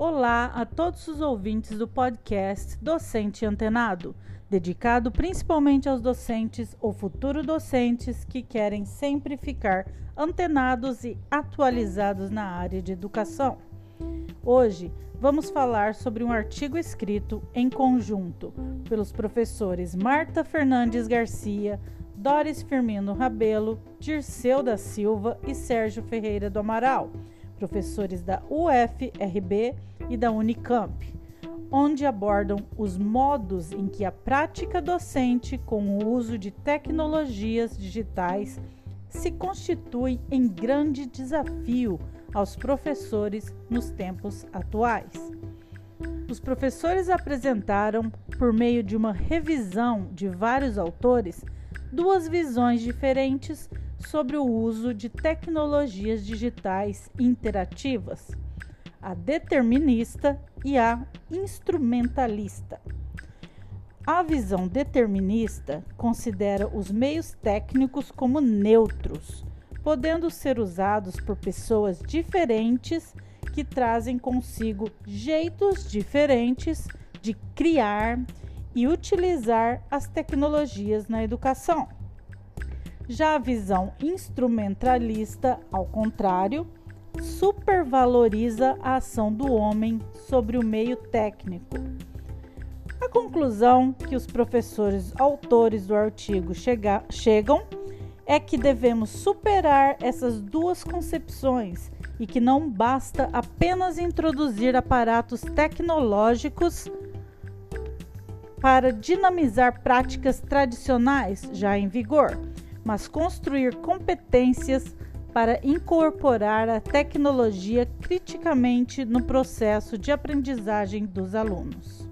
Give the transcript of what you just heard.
Olá a todos os ouvintes do podcast Docente Antenado, dedicado principalmente aos docentes ou futuros docentes que querem sempre ficar antenados e atualizados na área de educação. Hoje vamos falar sobre um artigo escrito em conjunto pelos professores Marta Fernandes Garcia, Doris Firmino Rabelo, Dirceu da Silva e Sérgio Ferreira do Amaral, professores da UFRB e da Unicamp, onde abordam os modos em que a prática docente com o uso de tecnologias digitais se constitui em grande desafio aos professores nos tempos atuais. Os professores apresentaram, por meio de uma revisão de vários autores, duas visões diferentes sobre o uso de tecnologias digitais interativas, a determinista e a instrumentalista. A visão determinista considera os meios técnicos como neutros, podendo ser usados por pessoas diferentes que trazem consigo jeitos diferentes de criar e utilizar as tecnologias na educação. Já a visão instrumentalista, ao contrário, supervaloriza a ação do homem sobre o meio técnico. A conclusão que os professores autores do artigo chega, chegam é que devemos superar essas duas concepções e que não basta apenas introduzir aparatos tecnológicos para dinamizar práticas tradicionais já em vigor, mas construir competências para incorporar a tecnologia criticamente no processo de aprendizagem dos alunos.